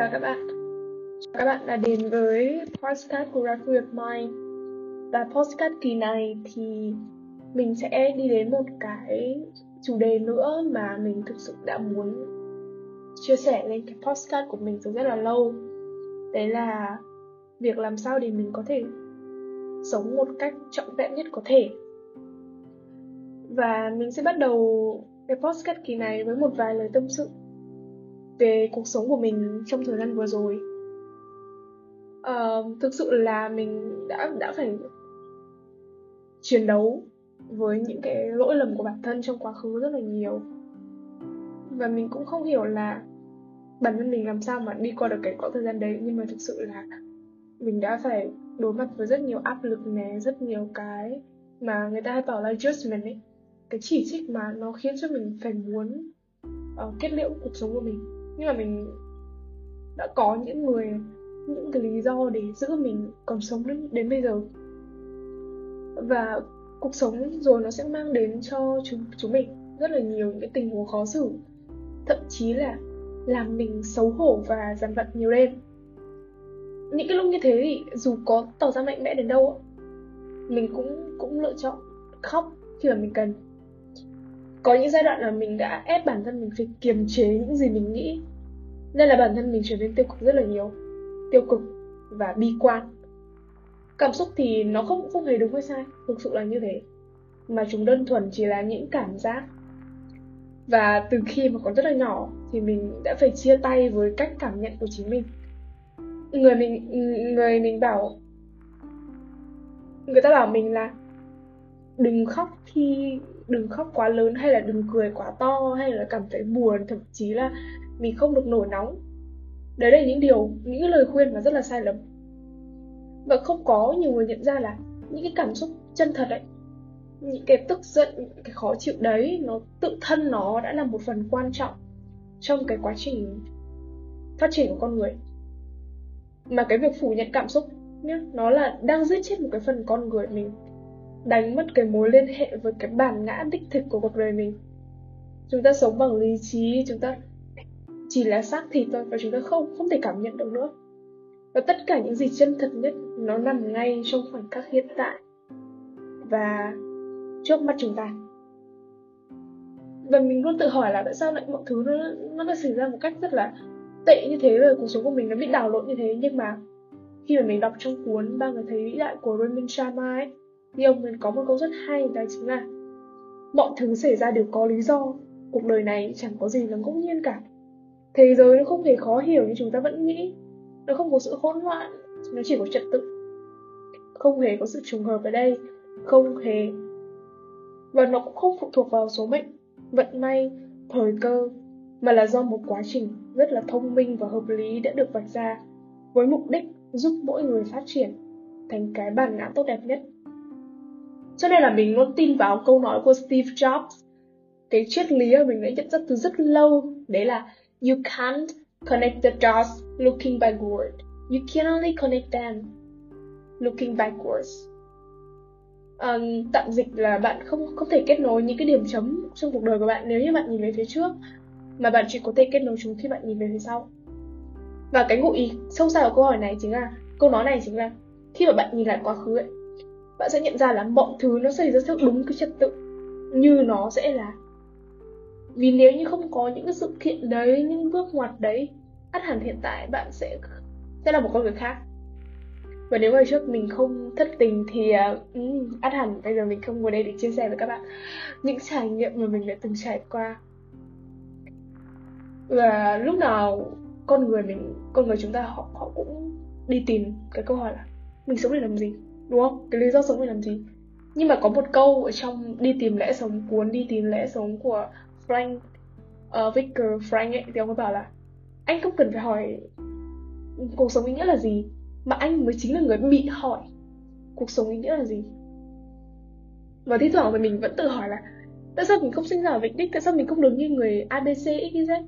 chào các bạn. Chào các bạn đã đến với podcast của Rapid Mind và podcast kỳ này thì mình sẽ đi đến một cái chủ đề nữa mà mình thực sự đã muốn chia sẻ lên cái podcast của mình từ rất là lâu. Đấy là việc làm sao để mình có thể sống một cách trọn vẹn nhất có thể. Và mình sẽ bắt đầu cái podcast kỳ này với một vài lời tâm sự về cuộc sống của mình trong thời gian vừa rồi. Uh, thực sự là mình đã đã phải chiến đấu với những cái lỗi lầm của bản thân trong quá khứ rất là nhiều. Và mình cũng không hiểu là bản thân mình làm sao mà đi qua được cái quãng thời gian đấy nhưng mà thực sự là mình đã phải đối mặt với rất nhiều áp lực này rất nhiều cái mà người ta hay bảo là judgment ấy. Cái chỉ trích mà nó khiến cho mình phải muốn uh, kết liễu cuộc sống của mình nhưng mà mình đã có những người những cái lý do để giữ mình còn sống đến, đến bây giờ. Và cuộc sống rồi nó sẽ mang đến cho chúng chúng mình rất là nhiều những cái tình huống khó xử. Thậm chí là làm mình xấu hổ và dằn vặt nhiều đêm. Những cái lúc như thế thì dù có tỏ ra mạnh mẽ đến đâu mình cũng cũng lựa chọn khóc khi mà mình cần. Có những giai đoạn là mình đã ép bản thân mình phải kiềm chế những gì mình nghĩ nên là bản thân mình trở nên tiêu cực rất là nhiều. Tiêu cực và bi quan. Cảm xúc thì nó không không hề đúng hay sai, thực sự là như thế. Mà chúng đơn thuần chỉ là những cảm giác. Và từ khi mà còn rất là nhỏ thì mình đã phải chia tay với cách cảm nhận của chính mình. Người mình người mình bảo, người ta bảo mình là đừng khóc khi đừng khóc quá lớn hay là đừng cười quá to hay là cảm thấy buồn, thậm chí là mình không được nổi nóng. Đấy là những điều, những lời khuyên mà rất là sai lầm. Và không có nhiều người nhận ra là những cái cảm xúc chân thật ấy, những cái tức giận, những cái khó chịu đấy, nó tự thân nó đã là một phần quan trọng trong cái quá trình phát triển của con người. Mà cái việc phủ nhận cảm xúc nhá, nó là đang giết chết một cái phần con người mình đánh mất cái mối liên hệ với cái bản ngã đích thực của cuộc đời mình. Chúng ta sống bằng lý trí, chúng ta chỉ là xác thịt thôi và chúng ta không không thể cảm nhận được nữa. Và tất cả những gì chân thật nhất, nó nằm ngay trong khoảnh khắc hiện tại và trước mắt chúng ta. Và mình luôn tự hỏi là tại sao lại mọi thứ nó nó lại xảy ra một cách rất là tệ như thế rồi cuộc sống của mình nó bị đảo lộn như thế. Nhưng mà khi mà mình đọc trong cuốn ba người thầy vĩ đại của Raymond Sharma ấy thì ông mình có một câu rất hay đó chính là mọi thứ xảy ra đều có lý do. Cuộc đời này chẳng có gì là ngẫu nhiên cả. Thế giới nó không hề khó hiểu như chúng ta vẫn nghĩ. Nó không có sự hỗn loạn, nó chỉ có trật tự. Không hề có sự trùng hợp ở đây. Không hề. Và nó cũng không phụ thuộc vào số mệnh, vận may, thời cơ, mà là do một quá trình rất là thông minh và hợp lý đã được vạch ra với mục đích giúp mỗi người phát triển thành cái bản ngã tốt đẹp nhất cho nên là mình luôn tin vào câu nói của Steve Jobs. Cái triết lý mà mình đã nhận ra từ rất lâu đấy là you can't connect the dots looking backward. You can only connect them looking backwards. Um, tạm dịch là bạn không không thể kết nối những cái điểm chấm trong cuộc đời của bạn nếu như bạn nhìn về phía trước mà bạn chỉ có thể kết nối chúng khi bạn nhìn về phía sau. Và cái ngụ ý sâu xa của câu hỏi này chính là câu nói này chính là khi mà bạn nhìn lại quá khứ ấy bạn sẽ nhận ra là mọi thứ nó xảy ra theo đúng cái trật tự như nó sẽ là. Vì nếu như không có những cái sự kiện đấy những bước ngoặt đấy ắt hẳn hiện tại bạn sẽ sẽ là một con người khác. Và nếu ngày trước mình không thất tình thì à, ừ, uh, ắt hẳn bây giờ mình không ngồi đây để chia sẻ với các bạn những trải nghiệm mà mình đã từng trải qua. Và lúc nào con người mình con người chúng ta họ họ cũng đi tìm cái câu hỏi là mình sống để làm gì? Đúng không? Cái lý do sống để làm gì? Nhưng mà có một câu ở trong đi tìm lẽ sống cuốn đi tìm lẽ sống của Frank uh, Victor Frank ấy thì ông ấy bảo là anh không cần phải hỏi cuộc sống ý nghĩa là gì mà anh mới chính là người bị hỏi cuộc sống ý nghĩa là gì. Và thi thoảng thì mình vẫn tự hỏi là tại sao mình không sinh ra ở vạch đích? Tại sao mình không được như người abc xyz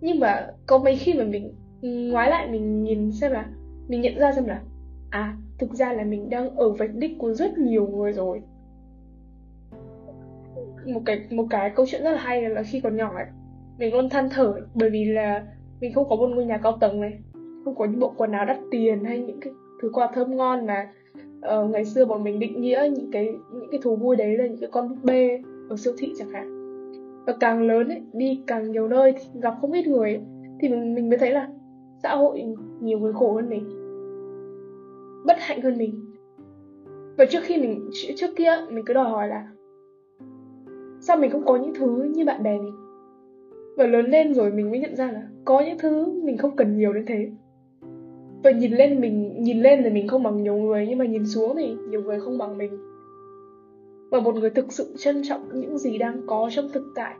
nhưng mà có mấy khi mà mình ngoái lại mình nhìn xem là mình nhận ra xem là à thực ra là mình đang ở vạch đích của rất nhiều người rồi. Một cái một cái câu chuyện rất là hay là khi còn nhỏ ấy mình luôn than thở bởi vì là mình không có một ngôi nhà cao tầng này không có những bộ quần áo đắt tiền hay những cái thứ quà thơm ngon mà uh, ngày xưa bọn mình định nghĩa những cái những cái thú vui đấy là những cái con búp bê ở siêu thị chẳng hạn. Và càng lớn ấy, đi càng nhiều nơi thì gặp không ít người ấy, thì mình, mình mới thấy là xã hội nhiều người khổ hơn mình bất hạnh hơn mình. Và trước khi mình, trước kia, mình cứ đòi hỏi là, sao mình không có những thứ như bạn bè mình? Và lớn lên rồi mình mới nhận ra là có những thứ mình không cần nhiều đến thế. Và nhìn lên mình, nhìn lên thì mình không bằng nhiều người, nhưng mà nhìn xuống thì nhiều người không bằng mình. Và một người thực sự trân trọng những gì đang có trong thực tại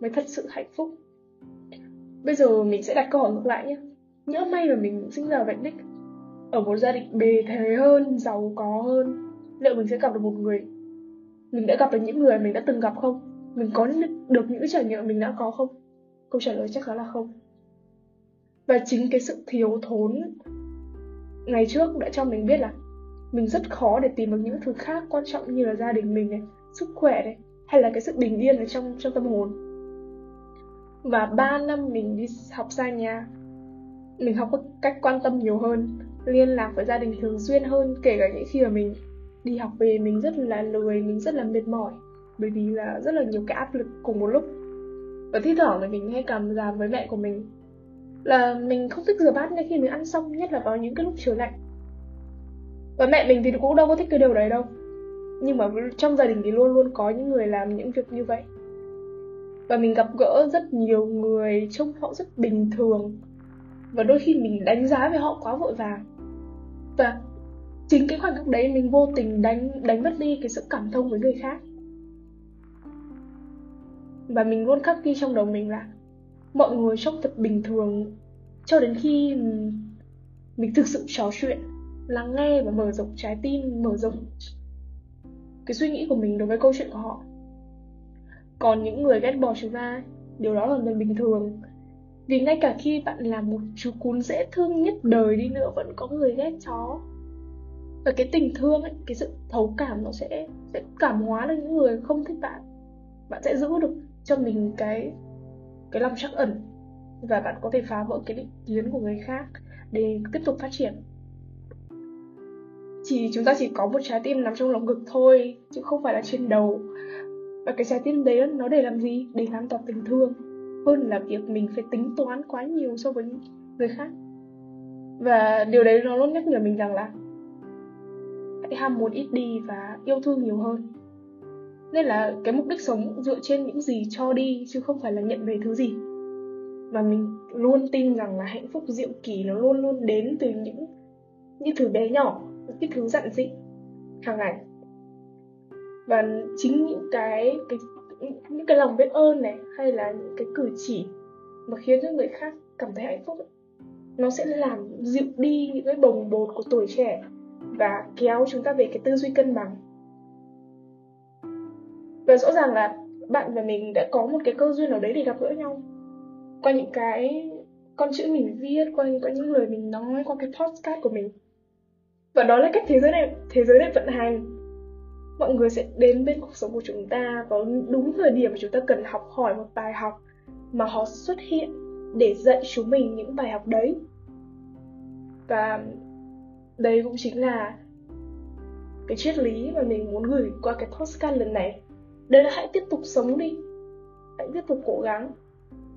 mới thật sự hạnh phúc. Bây giờ mình sẽ đặt câu hỏi ngược lại nhé. Nhỡ may mà mình sinh ra ở vạch đích ở một gia đình bề thế hơn, giàu có hơn, liệu mình sẽ gặp được một người? Mình đã gặp được những người mình đã từng gặp không? Mình có được những trải nghiệm mình đã có không? Câu trả lời chắc chắn là không. Và chính cái sự thiếu thốn ngày trước đã cho mình biết là mình rất khó để tìm được những thứ khác quan trọng như là gia đình mình này, sức khỏe này, hay là cái sự bình yên ở trong trong tâm hồn. Và 3 năm mình đi học xa nhà mình học cách quan tâm nhiều hơn, liên lạc với gia đình thường xuyên hơn, kể cả những khi mà mình đi học về, mình rất là lười, mình rất là mệt mỏi, bởi vì là rất là nhiều cái áp lực cùng một lúc. Và thi thoảng thì mình hay cảm giảm với mẹ của mình là mình không thích rửa bát ngay khi mình ăn xong, nhất là vào những cái lúc trời lạnh. Và mẹ mình thì cũng đâu có thích cái điều đấy đâu, nhưng mà trong gia đình thì luôn luôn có những người làm những việc như vậy. Và mình gặp gỡ rất nhiều người trông họ rất bình thường và đôi khi mình đánh giá về họ quá vội vàng. Và chính cái khoảnh khắc đấy mình vô tình đánh đánh mất đi cái sự cảm thông với người khác. Và mình luôn khắc ghi trong đầu mình là mọi người trông thật bình thường cho đến khi mình thực sự trò chuyện, lắng nghe và mở rộng trái tim, mở rộng cái suy nghĩ của mình đối với câu chuyện của họ. Còn những người ghét bỏ chúng ta, điều đó là người bình thường vì ngay cả khi bạn là một chú cún dễ thương nhất đời đi nữa vẫn có người ghét chó. Và cái tình thương ấy, cái sự thấu cảm nó sẽ sẽ cảm hóa được những người không thích bạn. Bạn sẽ giữ được cho mình cái cái lòng trắc ẩn. Và bạn có thể phá vỡ cái định kiến của người khác để tiếp tục phát triển. Chỉ chúng ta chỉ có một trái tim nằm trong lòng ngực thôi chứ không phải là trên đầu. Và cái trái tim đấy nó để làm gì? Để lan tỏa tình thương hơn là việc mình phải tính toán quá nhiều so với người khác. Và điều đấy nó luôn nhắc nhở mình rằng là hãy ham muốn ít đi và yêu thương nhiều hơn. Nên là cái mục đích sống dựa trên những gì cho đi, chứ không phải là nhận về thứ gì. Và mình luôn tin rằng là hạnh phúc diệu kỳ nó luôn luôn đến từ những những thứ bé nhỏ, những cái thứ dặn dị, hàng ngày. Và chính những cái cái những cái lòng biết ơn này hay là những cái cử chỉ mà khiến cho người khác cảm thấy hạnh phúc nó sẽ làm dịu đi những cái bồng bột của tuổi trẻ và kéo chúng ta về cái tư duy cân bằng. Và rõ ràng là bạn và mình đã có một cái cơ duyên nào đấy để gặp gỡ nhau. Qua những cái con chữ mình viết qua những, qua những lời mình nói qua cái podcast của mình. Và đó là cách thế giới này thế giới này vận hành mọi người sẽ đến bên cuộc sống của chúng ta vào đúng thời điểm mà chúng ta cần học hỏi một bài học mà họ xuất hiện để dạy chúng mình những bài học đấy. Và đây cũng chính là cái triết lý mà mình muốn gửi qua cái podcast lần này. Đấy là hãy tiếp tục sống đi. Hãy tiếp tục cố gắng.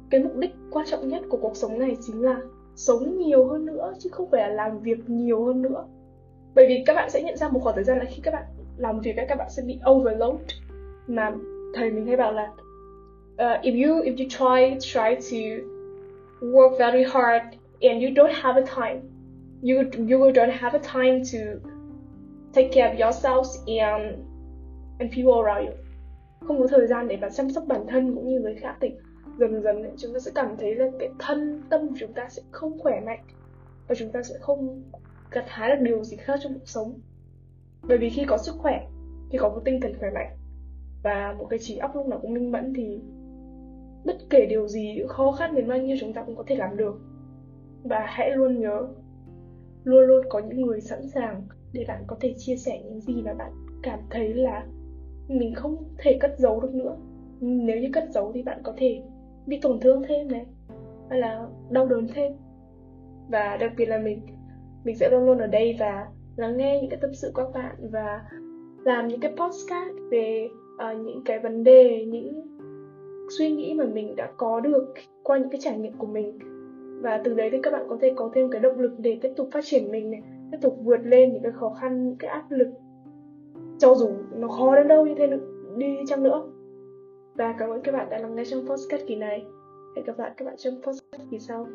Cái mục đích quan trọng nhất của cuộc sống này chính là sống nhiều hơn nữa, chứ không phải là làm việc nhiều hơn nữa. Bởi vì các bạn sẽ nhận ra một khoảng thời gian là khi các bạn làm việc các bạn sẽ bị overload. Mà thầy mình hay bảo là uh, if you if you try try to work very hard and you don't have a time you you don't have a time to take care of yourselves and and people around you. Không có thời gian để bạn chăm sóc bản thân cũng như người khác thì dần dần chúng ta sẽ cảm thấy là cái thân tâm của chúng ta sẽ không khỏe mạnh và chúng ta sẽ không gặt hái được điều gì khác trong cuộc sống bởi vì khi có sức khỏe, khi có một tinh thần khỏe mạnh và một cái trí óc lúc nào cũng minh mẫn thì bất kể điều gì, khó khăn đến bao nhiêu chúng ta cũng có thể làm được. Và hãy luôn nhớ, luôn luôn có những người sẵn sàng để bạn có thể chia sẻ những gì mà bạn cảm thấy là mình không thể cất giấu được nữa. Nếu như cất giấu thì bạn có thể bị tổn thương thêm này, hay là đau đớn thêm. Và đặc biệt là mình mình sẽ luôn luôn ở đây và lắng nghe những cái tâm sự của các bạn và làm những cái postcard về uh, những cái vấn đề những suy nghĩ mà mình đã có được qua những cái trải nghiệm của mình. Và từ đấy thì các bạn có thể có thêm cái động lực để tiếp tục phát triển mình này tiếp tục vượt lên những cái khó khăn những cái áp lực. Cho dù nó khó đến đâu như thế đi chăng nữa. Và cảm ơn các bạn đã lắng nghe trong podcast kỳ này. Hẹn gặp lại các bạn trong podcast kỳ sau.